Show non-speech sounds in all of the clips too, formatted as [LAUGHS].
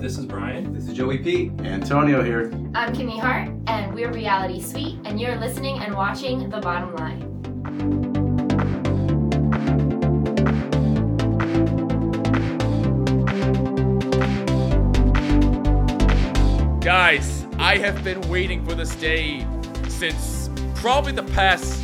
This is Brian. This is Joey P. Antonio here. I'm Kimmy Hart, and we're Reality Suite, and you're listening and watching The Bottom Line. Guys, I have been waiting for this day since probably the past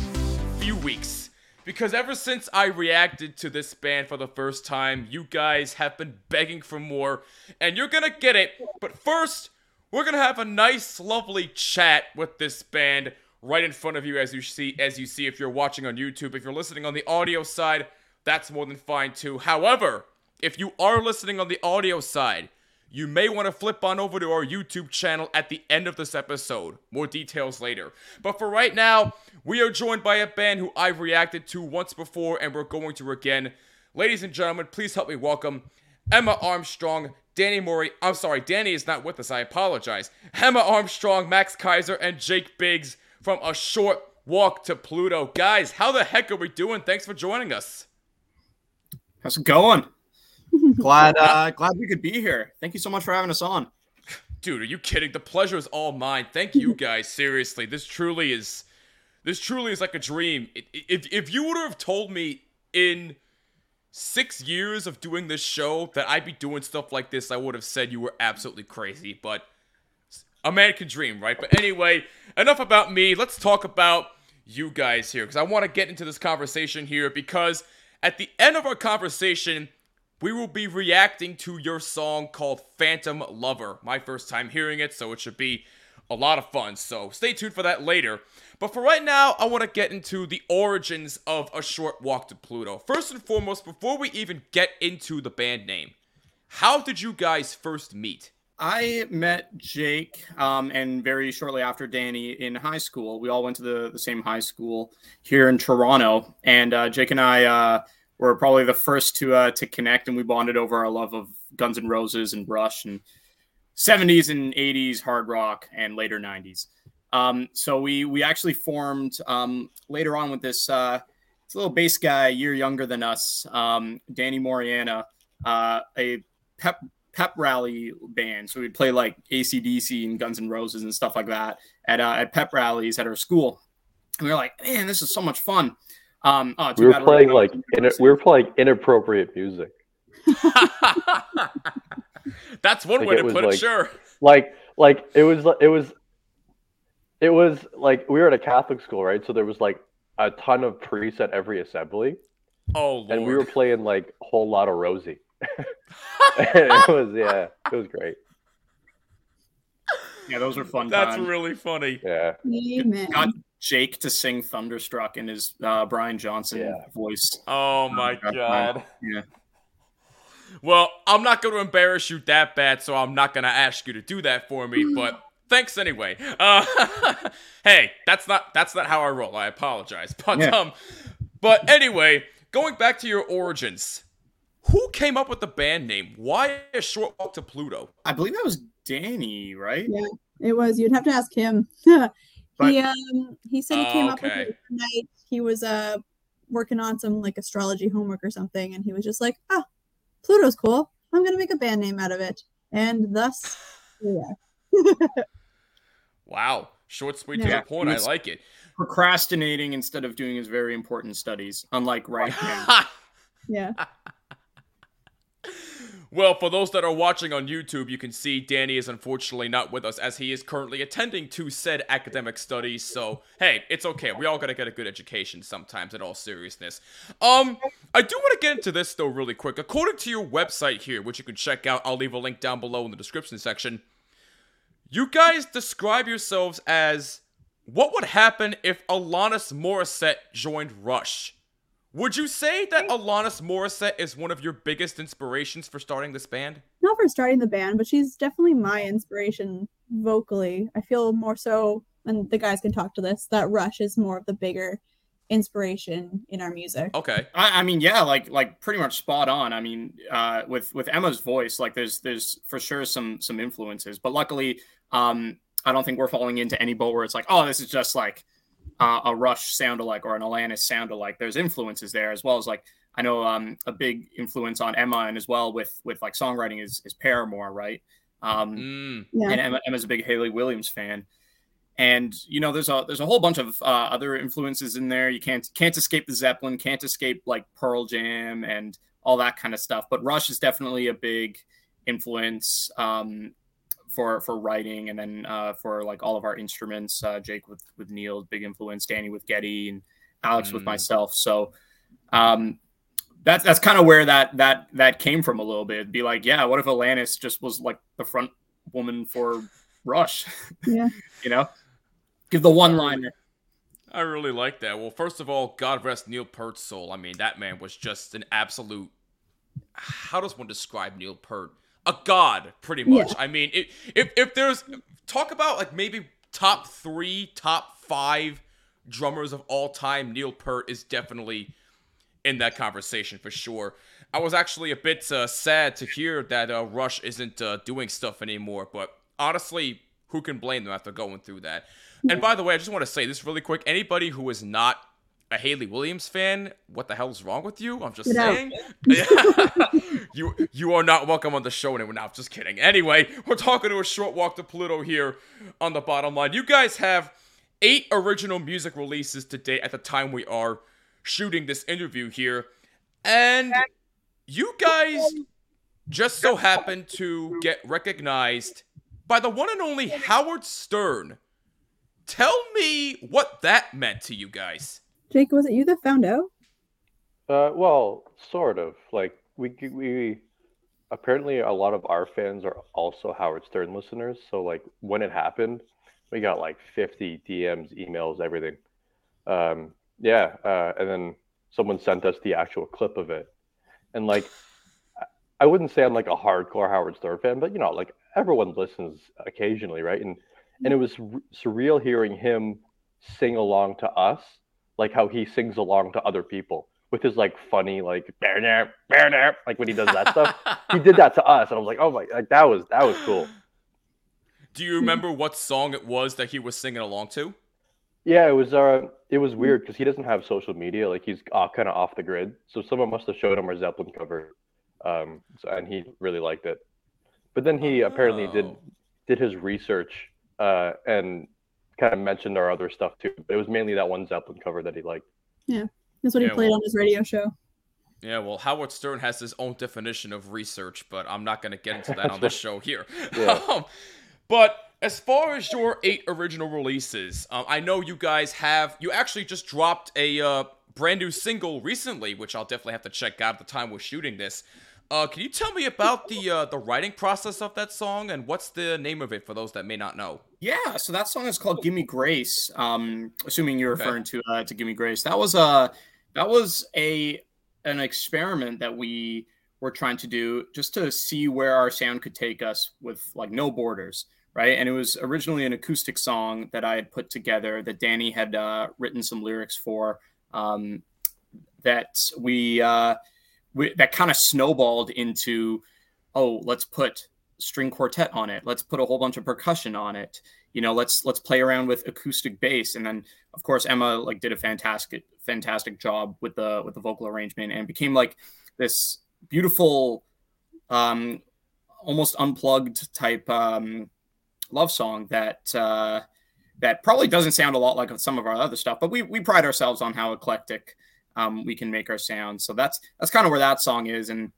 few weeks. Because ever since I reacted to this band for the first time, you guys have been begging for more, and you're gonna get it. But first, we're gonna have a nice, lovely chat with this band right in front of you as you see as you see if you're watching on YouTube. If you're listening on the audio side, that's more than fine too. However, if you are listening on the audio side, you may want to flip on over to our YouTube channel at the end of this episode. More details later. But for right now, we are joined by a band who I've reacted to once before and we're going to again. Ladies and gentlemen, please help me welcome Emma Armstrong, Danny Mori. I'm sorry, Danny is not with us. I apologize. Emma Armstrong, Max Kaiser, and Jake Biggs from A Short Walk to Pluto. Guys, how the heck are we doing? Thanks for joining us. How's it going? [LAUGHS] glad uh glad we could be here. Thank you so much for having us on. Dude, are you kidding? The pleasure is all mine. Thank you [LAUGHS] guys. Seriously, this truly is this truly is like a dream. I- i- If if you would have told me in 6 years of doing this show that I'd be doing stuff like this, I would have said you were absolutely crazy, but a man can dream, right? But anyway, enough about me. Let's talk about you guys here because I want to get into this conversation here because at the end of our conversation, we will be reacting to your song called Phantom Lover. My first time hearing it, so it should be a lot of fun. So stay tuned for that later. But for right now, I want to get into the origins of A Short Walk to Pluto. First and foremost, before we even get into the band name, how did you guys first meet? I met Jake um, and very shortly after Danny in high school. We all went to the, the same high school here in Toronto, and uh, Jake and I uh, were probably the first to uh, to connect, and we bonded over our love of Guns N' Roses and Rush and 70s and 80s hard rock and later 90s. Um, so we we actually formed um, later on with this uh, this little bass guy, a year younger than us, um, Danny Moriana, uh, a pep pep rally band. So we'd play like ACDC and Guns N' Roses and stuff like that at uh, at pep rallies at our school. And we were like, man, this is so much fun. Um, oh, We were playing like in in, we were playing inappropriate music. [LAUGHS] That's one Like, way to was put it, sure. Like like it was it was it was like we were at a Catholic school, right? So there was like a ton of priests at every assembly, Oh, Lord. and we were playing like a Whole Lotta Rosie. [LAUGHS] [LAUGHS] it was yeah, it was great. yeah, those were fun. That's times. really funny. Yeah, Amen. got Jake to sing Thunderstruck in his uh, Brian Johnson Yeah. voice. Oh my God. god. Yeah. Well, I'm not going to embarrass you that bad, so I'm not going to ask you to do that for me, [LAUGHS] but thanks anyway. Uh [LAUGHS] Hey, that's not that's not how I roll. I apologize. [LAUGHS] But Yeah. um but anyway, going back to your origins. Who came up with the band name? Why a short walk to Pluto? I believe that was Danny, right? Yeah. It was. You'd have to ask him. But- he um he said he came up with Okay. it one night. He was uh working on some like astrology homework or something, and he was just like, "Oh, Pluto's cool. I'm gonna make a band name out of it." And thus, yeah. Wow. Short, sweet to Yeah. the point. I like it. Procrastinating instead of doing his very important studies, unlike [LAUGHS] right now. [LAUGHS] Yeah. Well, for those that are watching on YouTube, you can see Danny is unfortunately not with us as he is currently attending to said academic studies. So, hey, it's okay. We all gotta get a good education sometimes, in all seriousness. Um, I do want to get into this though, really quick. According to your website here, which you can check out, I'll leave a link down below in the description section. You guys describe yourselves as what would happen if Alanis Morissette joined Rush? Would you say that Alanis Morissette is one of your biggest inspirations for starting this band? Not for starting the band, but she's definitely my inspiration vocally. I feel more so, and the guys can talk to this, that Rush is more of the bigger inspiration in our music. Okay. I, I mean, yeah, like like pretty much spot on. I mean, uh, with with Emma's voice, like there's there's for sure some some influences, but luckily, um, I don't think we're falling into any boat where it's like, oh, this is just like uh, a Rush sound alike or an Alanis sound alike. There's influences there as well as like I know um, a big influence on Emma and as well with with like songwriting is is Paramore, right? Um, Mm. Yeah. and Emma, Emma's a big Hayley Williams fan. And you know, there's a there's a whole bunch of uh, other influences in there. You can't can't escape the Zeppelin, can't escape like Pearl Jam and all that kind of stuff. But Rush is definitely a big influence um, for for writing, and then uh, for like all of our instruments. Uh, Jake with with Neil, big influence. Danny with Geddy, and Alex with Mm. myself. So um, that's that's kind of where that that that came from a little bit. Be like, yeah, what if Alanis just was like the front woman for Rush? [LAUGHS] Yeah. you know, give the one liner. I really like that. Well, first of all, God rest Neil Peart's soul. I mean, that man was just an absolute. How does one describe Neil Peart? A god, pretty much. I mean, it, if if there's talk about like maybe top three, top five drummers of all time, Neil Peart is definitely in that conversation for sure. I was actually a bit uh, sad to hear that uh, Rush isn't uh, doing stuff anymore, but honestly, who can blame them after going through that? And by the way, I just want to say this really quick. Anybody who is not a Hayley Williams fan, what the hell is wrong with you? I'm just Get saying. [LAUGHS] you you are not welcome on the show anymore. Now, just kidding. Anyway, we're talking to a short walk to Pluto here on the bottom line. You guys have eight original music releases to date at the time we are shooting this interview here. And you guys just so happened to get recognized by the one and only Howard Stern. Tell me what that meant to you guys. Jake, was it you that found out? Uh, well, sort of. Like we we apparently a lot of our fans are also Howard Stern listeners. So like when it happened, we got like 50 DMs, emails, everything. Um, yeah, uh, and then someone sent us the actual clip of it, and like I- wouldn't say I'm like a hardcore Howard Stern fan, but you know, like everyone listens occasionally, right? And and it was r- surreal hearing him sing along to us, like how he sings along to other people with his like funny like bear there, bear there, like when he does that stuff. [LAUGHS] He did that to us, and I was like, oh my, like that was that was cool. Do you remember what song it was that he was singing along to? Yeah, it was uh, it was weird because he doesn't have social media, like he's uh, kind of off the grid. So someone must have showed him our Zeppelin cover, um, so, and he really liked it. But then he apparently did Oh. did his research uh, and kind of mentioned our other stuff too. But it was mainly that one Zeppelin cover that he liked. That's what he Yeah, played well- on his radio show. Yeah, well, Howard Stern has his own definition of research, but I'm not going to get into that on this show here. [LAUGHS] Yeah. [LAUGHS] Um, but as far as your eight original releases, um, I know you guys have, you actually just dropped a uh, brand new single recently, which I'll definitely have to check out at the time we're shooting this. Uh, can you tell me about the uh, the writing process of that song and what's the name of it for those that may not know? Yeah, so that song is called "Gimme Grace." Um, assuming you're Okay. referring to uh, to "Gimme Grace," that was a that was a an experiment that we were trying to do just to see where our sound could take us with like no borders, right? And it was originally an acoustic song that I had put together that Danny had uh, written some lyrics for. Um, that we uh, that kind of snowballed into, oh, let's put string quartet on it. Let's put a whole bunch of percussion on it. You know, let's let's play around with acoustic bass, and then of course Emma like did a fantastic fantastic job with the with the vocal arrangement, and became like this beautiful, um, almost unplugged type um, love song that uh, that probably doesn't sound a lot like some of our other stuff, but we we pride ourselves on how eclectic um, we can make our sound. So that's that's kind of where that song is, and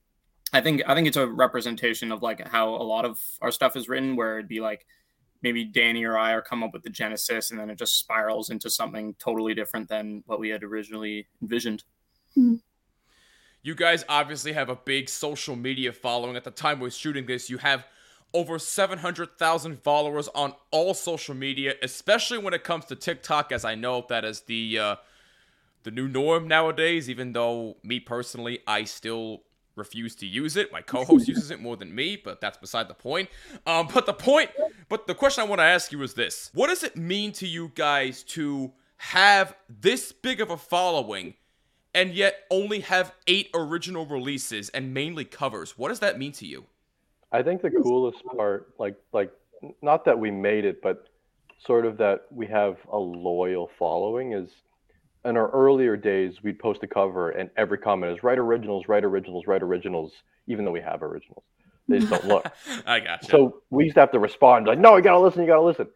I think I think it's a representation of like how a lot of our stuff is written, where it'd be like maybe Danny or I are come up with the genesis, and then it just spirals into something totally different than what we had originally envisioned. You guys obviously have a big social media following. At the time we're shooting this, you have over 700,000 followers on all social media, especially when it comes to TikTok, as I know that is the uh, the new norm nowadays. Even though me personally, I still refuse to use it. My co-host [LAUGHS] uses it more than me, but that's beside the point. Um, but the point, but the question I want to ask you is this: What does it mean to you guys to have this big of a following? and yet only have eight original releases and mainly covers. What does that mean to you? I think the coolest part, like like not that we made it, but sort of that we have a loyal following is in our earlier days we'd post a cover and every comment is write originals, write originals, write originals, even though we have originals. They just don't look. [LAUGHS] I got gotcha. So we used to have to respond like, "No, you gotta listen. You gotta listen."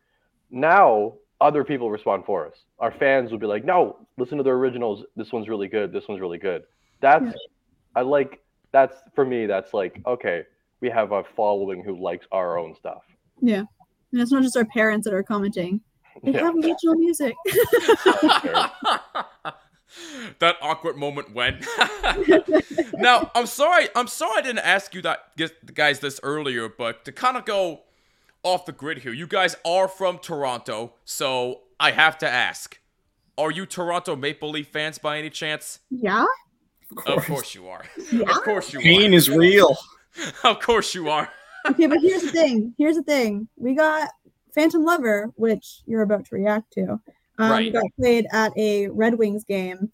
Now other people respond for us. Our fans will be like, "No, listen to the originals. This one's really good. This one's really good." That's Yeah. I like. That's for me. That's like okay. We have a following who likes our own stuff. Yeah. And it's not just our parents that are commenting. They Yeah. have original music. [LAUGHS] that awkward moment when. [LAUGHS] now, I'm sorry. I'm sorry I didn't ask you that, guys, this earlier, but to kind of go off the grid here, you guys are from Toronto, so I have to ask: Are you Toronto Maple Leaf fans by any chance? yeah. Of course you are. Yeah. Of course you Pain are. is real. [LAUGHS] Of course you are. Okay, but here's the thing. Here's the thing. We got Phantom Lover, which you're about to react to. Um, Right. Got played at a Red Wings game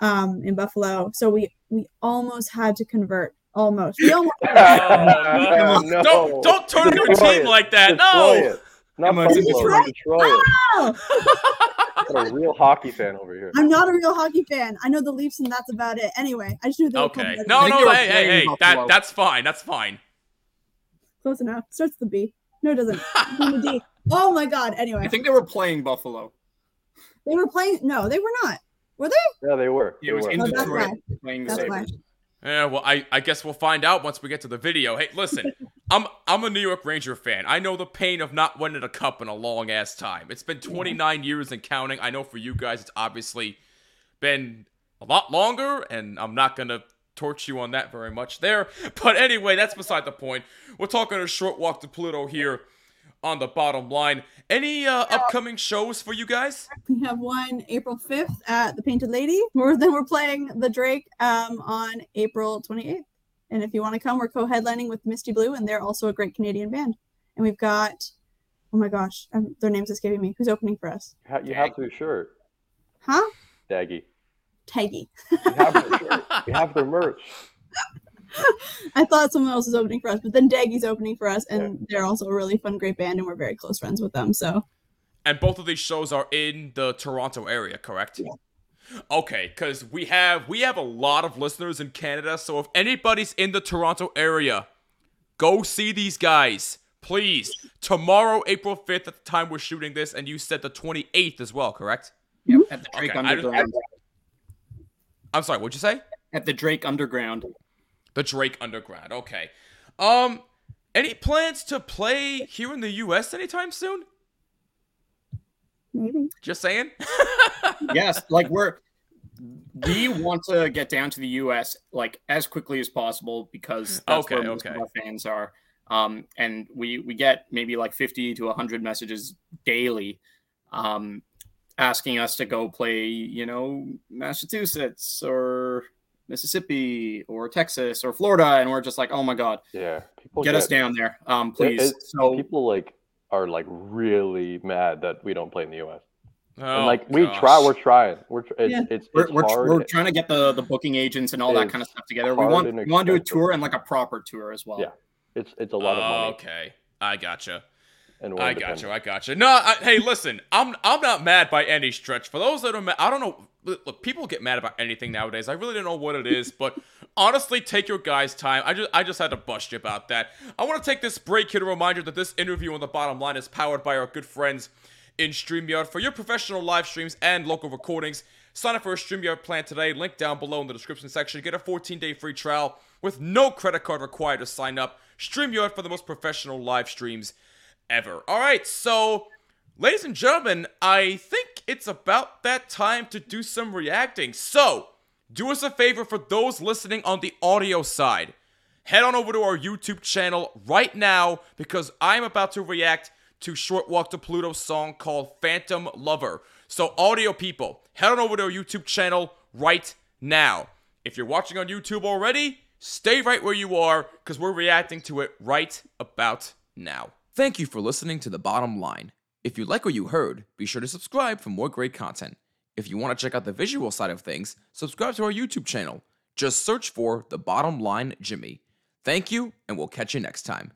um, in Buffalo, so we we almost had to convert. Almost. We almost. [LAUGHS] Oh, no. Don't don't turn your team it. like that. Destroy No. it. Not Come Buffalo, Detroit. Detroit. it. Oh, Got a real hockey fan over here. I'm not a real hockey fan. I know the Leafs, and that's about it. Anyway, I just knew they were Okay. No, Red think Wings. no, they hey, hey, hey. That that's fine. That's fine. Close enough. Starts with the B. No, it doesn't. [LAUGHS] Begins with D. Oh my God. Anyway, I think they were playing Buffalo. they were playing. No, they were not. Were they? Yeah, they were. It was were. in Oh, that's Detroit why. playing the That's why. Sabres. Yeah, well, I, I guess we'll find out once we get to the video. Hey, listen, [LAUGHS] I'm I'm a New York Ranger fan. I know the pain of not winning a cup in a long ass time. It's been 29 years and counting. I know for you guys, it's obviously been a lot longer, and I'm not gonna torch you on that very much there. [LAUGHS] But anyway, that's beside the point. We're talking a short walk to Pluto here on the bottom line. Any uh, upcoming shows for you guys? We have one April 5th at the Painted Lady. We're, then we're playing the Drake um, on April 28th. And if you want to come, we're co-headlining with Misty Blue, and they're also a great Canadian band. And we've got, oh my gosh, um, their name's escaping me. Who's opening for us? You ha- You have their shirt, Huh? Daggy. Taggy. You have their shirt. You have their merch. [LAUGHS] I thought someone else was opening for us, but then Daggy's opening for us, and they're also a really fun, great band, and we're very close friends with them. So And both of these shows are in the Toronto area, correct? Okay, because we have we have a lot of listeners in Canada, so if anybody's in the Toronto area, go see these guys. Please. Tomorrow, April 5th, at the time we're shooting this, and you said the 28th as well, correct? Yep, at the Drake Okay, I just- Underground. I'm sorry, what'd you say? At the Drake Underground. The Drake Underground. Okay. Um, any plans to play here in the US anytime soon? maybe. Just saying. [LAUGHS] yes, like we're we want to get down to the US like as quickly as possible because that's Okay, where most okay. of our fans are. Um, and we we get maybe like 50 to 100 messages daily um, asking us to go play, you know, Massachusetts or Mississippi or Texas or Florida, and we're just like, oh my god, Yeah. People get us down there, um, please. it- So people like are like really mad that we don't play in the U.S. Oh, and like we gosh. try, we're trying. We're tr- it's Yeah. it's, we're, it's we're, hard. we're trying to get the the booking agents and all that kind of stuff together. We want we want to do a tour and like a proper tour as well. Yeah. It's it's a lot of money. Okay, I gotcha. And I got you. I got you. No, I, hey, listen, I'm I'm not mad by any stretch. For those that are mad, I don't know. Look, people get mad about anything nowadays. I really don't know what it is, but honestly, take your guys' time. I just I just had to bust you about that. I want to take this break here to remind you that this interview on the bottom line is powered by our good friends in StreamYard for your professional live streams and local recordings. Sign up for a StreamYard plan today. Link down below in the description section. Get a 14-day free trial with no credit card required to sign up. StreamYard for the most professional live streams ever. All right, so ladies and gentlemen, I think it's about that time to do some reacting. So, do us a favor for those listening on the audio side. Head on over to our YouTube channel right now because I'm about to react to Short Walk to Pluto's song called Phantom Lover. So, audio people, head on over to our YouTube channel right now. If you're watching on YouTube already, stay right where you are because we're reacting to it right about now. Thank you for listening to The Bottom Line. If you like what you heard, be sure to subscribe for more great content. If you want to check out the visual side of things, subscribe to our YouTube channel. Just search for The Bottom Line Jimmy. Thank you, and we'll catch you next time.